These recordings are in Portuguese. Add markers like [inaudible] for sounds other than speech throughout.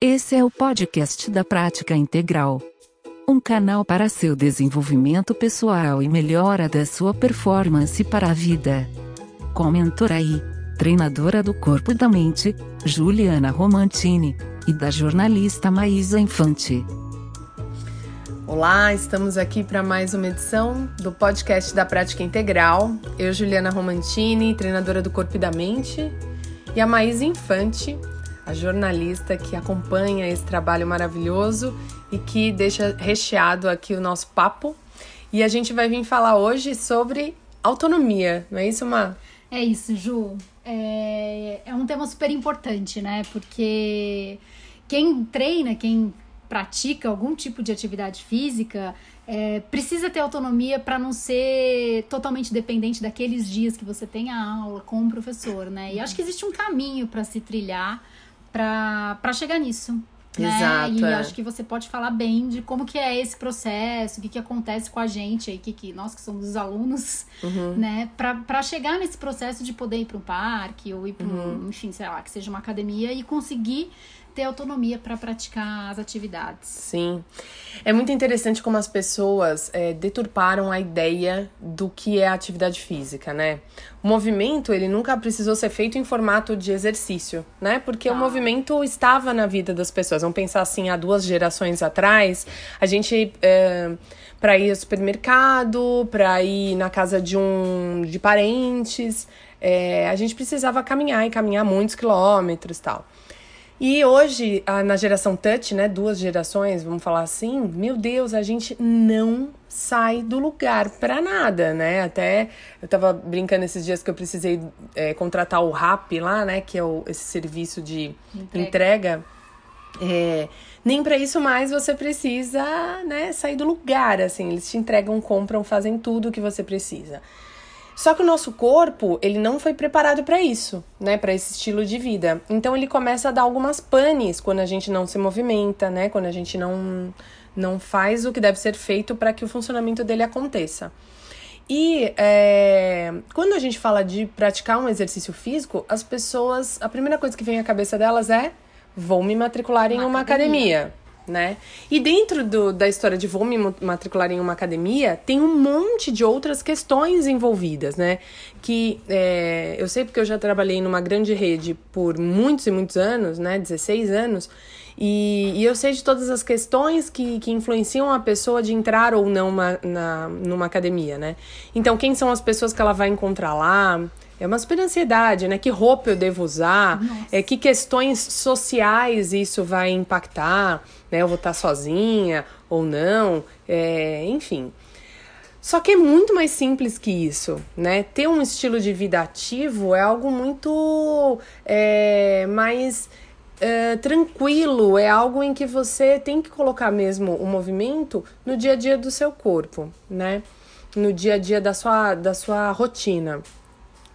Esse é o podcast da Prática Integral. Um canal para seu desenvolvimento pessoal e melhora da sua performance para a vida. Com aí, treinadora do corpo e da mente, Juliana Romantini, e da jornalista Maísa Infante. Olá, estamos aqui para mais uma edição do podcast da Prática Integral. Eu, Juliana Romantini, treinadora do corpo e da mente, e a Maísa Infante, a jornalista que acompanha esse trabalho maravilhoso e que deixa recheado aqui o nosso papo. E a gente vai vir falar hoje sobre autonomia, não é isso, Má? É isso, Ju. É, é um tema super importante, né? Porque quem treina, quem pratica algum tipo de atividade física, é, precisa ter autonomia para não ser totalmente dependente daqueles dias que você tem a aula com o professor, né? E acho que existe um caminho para se trilhar para chegar nisso. Né? Exato. E é. acho que você pode falar bem de como que é esse processo, o que, que acontece com a gente aí, que, que nós que somos os alunos, uhum. né, para chegar nesse processo de poder ir para um parque ou ir para uhum. um, enfim, sei lá, que seja uma academia e conseguir ter autonomia para praticar as atividades. Sim. É muito interessante como as pessoas é, deturparam a ideia do que é a atividade física, né? O movimento, ele nunca precisou ser feito em formato de exercício, né? Porque ah. o tá. movimento estava na vida das pessoas. Vamos pensar assim, há duas gerações atrás, a gente... É, para ir ao supermercado, para ir na casa de um de parentes, é, a gente precisava caminhar e caminhar muitos quilômetros tal. E hoje, na geração touch, né, duas gerações, vamos falar assim, meu Deus, a gente não sai do lugar para nada, né? Até eu tava brincando esses dias que eu precisei é, contratar o RAP lá, né, que é o, esse serviço de entrega. entrega. É, nem para isso mais você precisa, né, sair do lugar, assim, eles te entregam, compram, fazem tudo o que você precisa. Só que o nosso corpo, ele não foi preparado para isso, né, para esse estilo de vida. Então ele começa a dar algumas panes quando a gente não se movimenta, né, quando a gente não não faz o que deve ser feito para que o funcionamento dele aconteça. E é, quando a gente fala de praticar um exercício físico, as pessoas, a primeira coisa que vem à cabeça delas é vou me matricular em uma academia. academia né? E dentro do, da história de vou me matricular em uma academia, tem um monte de outras questões envolvidas, né? Que é, eu sei porque eu já trabalhei numa grande rede por muitos e muitos anos, né? 16 anos. E, e eu sei de todas as questões que, que influenciam a pessoa de entrar ou não uma, na, numa academia, né? Então, quem são as pessoas que ela vai encontrar lá? É uma super ansiedade, né? Que roupa eu devo usar? É, que questões sociais isso vai impactar? Né? Eu vou estar sozinha ou não? É, enfim. Só que é muito mais simples que isso, né? Ter um estilo de vida ativo é algo muito é, mais é, tranquilo, é algo em que você tem que colocar mesmo o movimento no dia a dia do seu corpo, né? No dia a dia da sua, da sua rotina.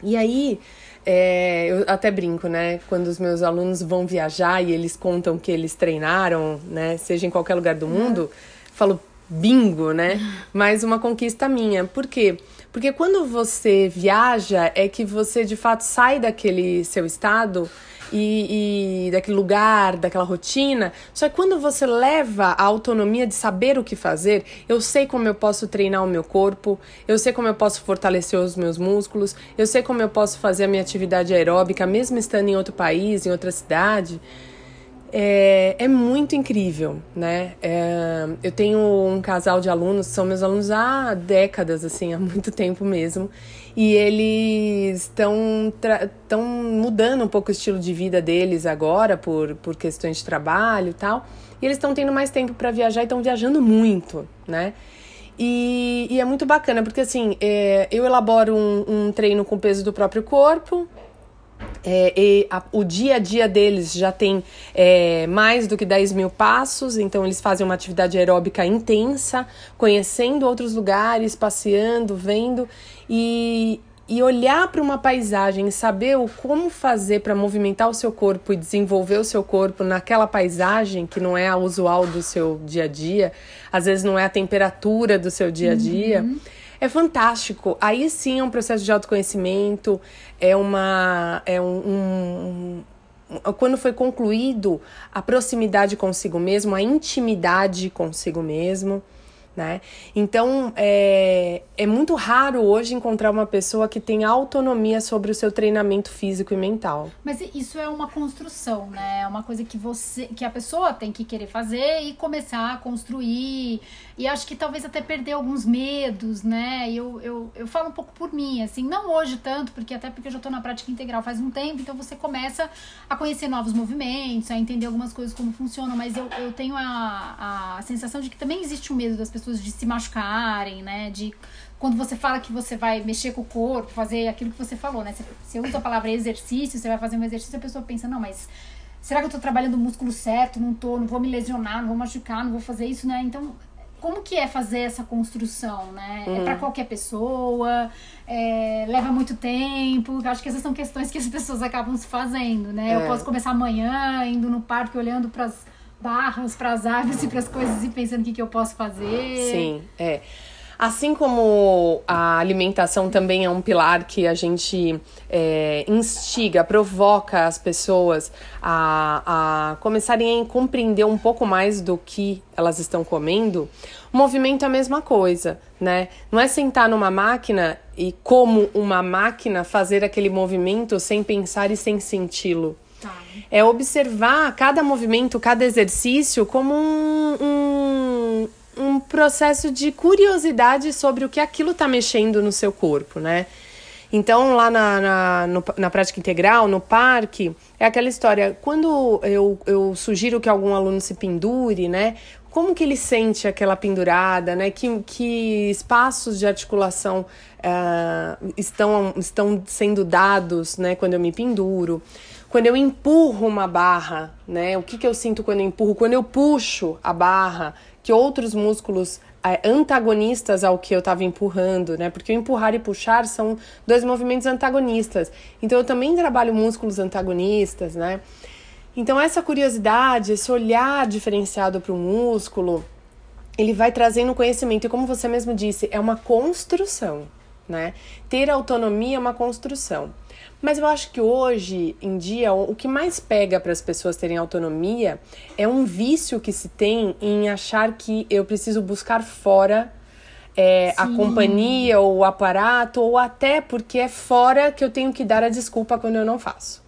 E aí, é, eu até brinco, né? Quando os meus alunos vão viajar e eles contam que eles treinaram, né? Seja em qualquer lugar do mundo, falo bingo, né? Mais uma conquista minha. Por quê? Porque quando você viaja, é que você de fato sai daquele seu estado e, e daquele lugar, daquela rotina. Só que quando você leva a autonomia de saber o que fazer, eu sei como eu posso treinar o meu corpo, eu sei como eu posso fortalecer os meus músculos, eu sei como eu posso fazer a minha atividade aeróbica, mesmo estando em outro país, em outra cidade é, é muito incrível, né? É, eu tenho um casal de alunos, são meus alunos há décadas, assim, [laughs] há muito tempo mesmo, e eles estão estão mudando um pouco o estilo de vida deles agora por, por questões de trabalho e tal, e eles estão tendo mais tempo para viajar e estão viajando muito, né? E, e, é muito bacana, porque assim, é, eu elaboro um, um treino com peso do próprio corpo, é, a, o dia a dia deles já tem é, mais do que 10 mil passos, então eles fazem uma atividade aeróbica intensa, conhecendo outros lugares, passeando, vendo e, e olhar para uma paisagem, saber o como fazer para movimentar o seu corpo e desenvolver o seu corpo naquela paisagem que não é a usual do seu dia a dia, às vezes não é a temperatura do seu dia a dia. Uhum é fantástico. Aí sim é um processo de autoconhecimento, é uma. É um, um quando foi concluído a proximidade consigo mesmo, a intimidade consigo mesmo né? Então é, é muito raro hoje encontrar uma pessoa que tem autonomia sobre o seu treinamento físico e mental. Mas isso é uma construção, né? É uma coisa que você, que a pessoa tem que querer fazer e começar a construir. E acho que talvez até perder alguns medos, né? Eu, eu, eu falo um pouco por mim, assim, não hoje tanto, porque até porque eu já tô na prática integral faz um tempo, então você começa a conhecer novos movimentos, a entender algumas coisas como funcionam, mas eu, eu tenho a, a sensação de que também existe o medo das pessoas pessoas de se machucarem, né? De quando você fala que você vai mexer com o corpo, fazer aquilo que você falou, né? Você, você usa a palavra exercício, você vai fazer um exercício, a pessoa pensa, não, mas será que eu tô trabalhando o músculo certo? Não tô, não vou me lesionar, não vou machucar, não vou fazer isso, né? Então, como que é fazer essa construção, né? Hum. É para qualquer pessoa, é, leva muito tempo. Acho que essas são questões que as pessoas acabam se fazendo, né? É. Eu posso começar amanhã, indo no parque, olhando para as barras para as árvores e para as coisas e pensando o que, que eu posso fazer. Sim, é. Assim como a alimentação também é um pilar que a gente é, instiga, provoca as pessoas a, a começarem a compreender um pouco mais do que elas estão comendo, o movimento é a mesma coisa, né? Não é sentar numa máquina e, como uma máquina, fazer aquele movimento sem pensar e sem senti-lo. Tá. É observar cada movimento, cada exercício como um, um, um processo de curiosidade sobre o que aquilo está mexendo no seu corpo, né? Então, lá na, na, no, na prática integral, no parque, é aquela história. Quando eu, eu sugiro que algum aluno se pendure, né? Como que ele sente aquela pendurada, né? Que, que espaços de articulação uh, estão, estão sendo dados, né? Quando eu me penduro. Quando eu empurro uma barra, né? O que, que eu sinto quando eu empurro? Quando eu puxo a barra, que outros músculos é, antagonistas ao que eu estava empurrando, né? Porque empurrar e puxar são dois movimentos antagonistas. Então eu também trabalho músculos antagonistas, né? Então essa curiosidade, esse olhar diferenciado para o músculo, ele vai trazendo conhecimento e como você mesmo disse, é uma construção, né? Ter autonomia é uma construção. Mas eu acho que hoje em dia o que mais pega para as pessoas terem autonomia é um vício que se tem em achar que eu preciso buscar fora é, a companhia ou o aparato, ou até porque é fora que eu tenho que dar a desculpa quando eu não faço.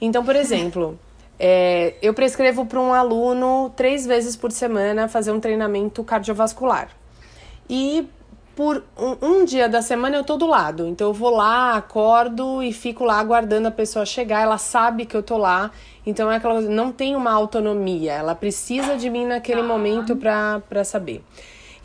Então, por exemplo, [laughs] é, eu prescrevo para um aluno três vezes por semana fazer um treinamento cardiovascular. E por um, um, dia da semana eu tô do lado. Então eu vou lá, acordo e fico lá aguardando a pessoa chegar. Ela sabe que eu tô lá. Então é aquela coisa, não tem uma autonomia. Ela precisa de mim naquele momento para saber.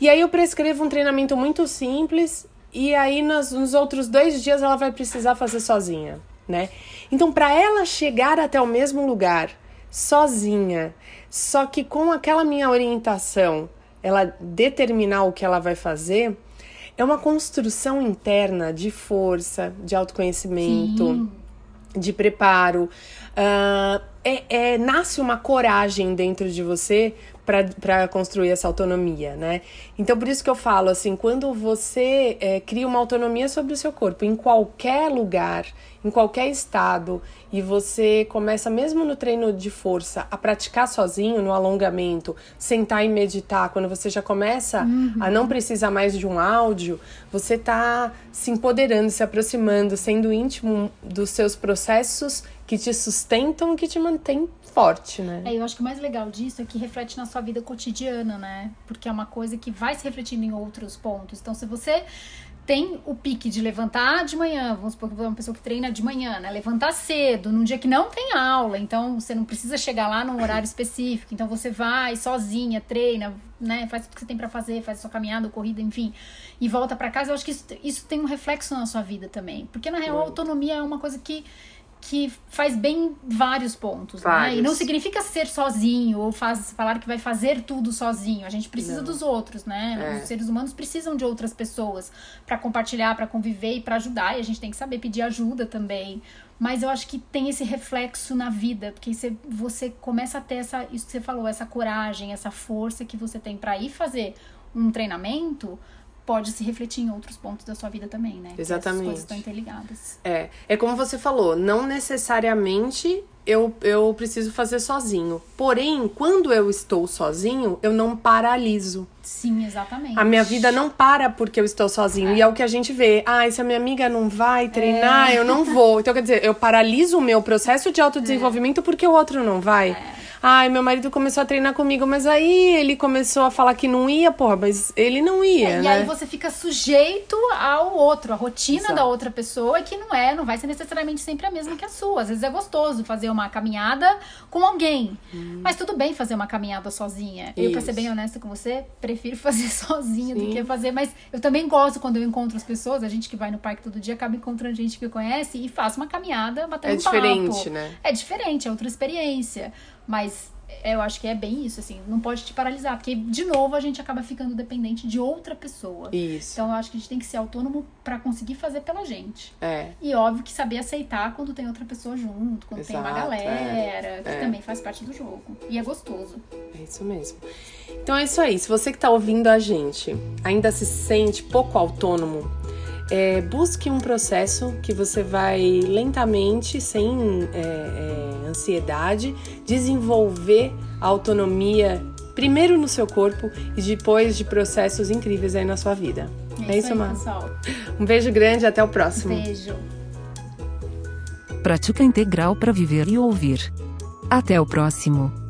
E aí eu prescrevo um treinamento muito simples. E aí nos, nos outros dois dias ela vai precisar fazer sozinha, né? Então para ela chegar até o mesmo lugar sozinha, só que com aquela minha orientação, ela determinar o que ela vai fazer, é uma construção interna de força, de autoconhecimento, Sim. de preparo. Uh, é, é, nasce uma coragem dentro de você para construir essa autonomia, né? Então, por isso que eu falo assim, quando você é, cria uma autonomia sobre o seu corpo, em qualquer lugar, em qualquer estado, e você começa, mesmo no treino de força, a praticar sozinho, no alongamento, sentar e meditar, quando você já começa uhum. a não precisar mais de um áudio, você tá se empoderando, se aproximando, sendo íntimo dos seus processos que te sustentam, que te mantêm forte, né? É, eu acho que o mais legal disso é que reflete na sua vida cotidiana, né? Porque é uma coisa que vai se refletindo em outros pontos. Então, se você tem o pique de levantar de manhã, vamos supor que é uma pessoa que treina de manhã, né? Levantar cedo, num dia que não tem aula, então você não precisa chegar lá num horário específico, então você vai sozinha, treina, né? Faz tudo que você tem para fazer, faz sua caminhada, corrida, enfim, e volta para casa. Eu acho que isso, isso tem um reflexo na sua vida também, porque na real a autonomia é uma coisa que que faz bem vários pontos, vários. né? E não significa ser sozinho ou faz, falar que vai fazer tudo sozinho. A gente precisa não. dos outros, né? É. Os seres humanos precisam de outras pessoas para compartilhar, para conviver e para ajudar. E a gente tem que saber pedir ajuda também. Mas eu acho que tem esse reflexo na vida, porque você, você começa a ter essa, isso que você falou, essa coragem, essa força que você tem para ir fazer um treinamento pode se refletir em outros pontos da sua vida também, né? Exatamente. As coisas estão interligadas. É, é como você falou, não necessariamente eu, eu preciso fazer sozinho. Porém, quando eu estou sozinho, eu não paraliso. Sim, exatamente. A minha vida não para porque eu estou sozinho. É. E é o que a gente vê. Ah, se a minha amiga não vai treinar, é. eu não vou. Então, quer dizer, eu paraliso o meu processo de autodesenvolvimento é. porque o outro não vai. É. Ai, meu marido começou a treinar comigo, mas aí ele começou a falar que não ia, porra, mas ele não ia. É, né? E aí você fica sujeito ao outro, a rotina Exato. da outra pessoa, que não é, não vai ser necessariamente sempre a mesma que a sua. Às vezes é gostoso fazer uma caminhada com alguém. Hum. Mas tudo bem fazer uma caminhada sozinha. Isso. Eu, pra ser bem honesta com você, prefiro [laughs] fazer sozinha Sim. do que fazer. Mas eu também gosto quando eu encontro as pessoas, a gente que vai no parque todo dia acaba encontrando gente que conhece e faz uma caminhada batendo É diferente, papo. né? É diferente, é outra experiência. Mas eu acho que é bem isso, assim, não pode te paralisar, porque de novo a gente acaba ficando dependente de outra pessoa. Isso. Então eu acho que a gente tem que ser autônomo para conseguir fazer pela gente. É. E óbvio que saber aceitar quando tem outra pessoa junto, quando Exato, tem uma galera, é. que É. também faz parte do jogo. E é gostoso. É isso mesmo. Então é isso aí. Se você que está ouvindo a gente ainda se sente pouco autônomo, é, busque um processo que você vai lentamente, sem é, é, ansiedade, desenvolver a autonomia primeiro no seu corpo e depois de processos incríveis aí na sua vida. É, isso, aí, Mar. pessoal. Um beijo grande, até o próximo. Beijo. Prática integral para viver e ouvir. Até o próximo.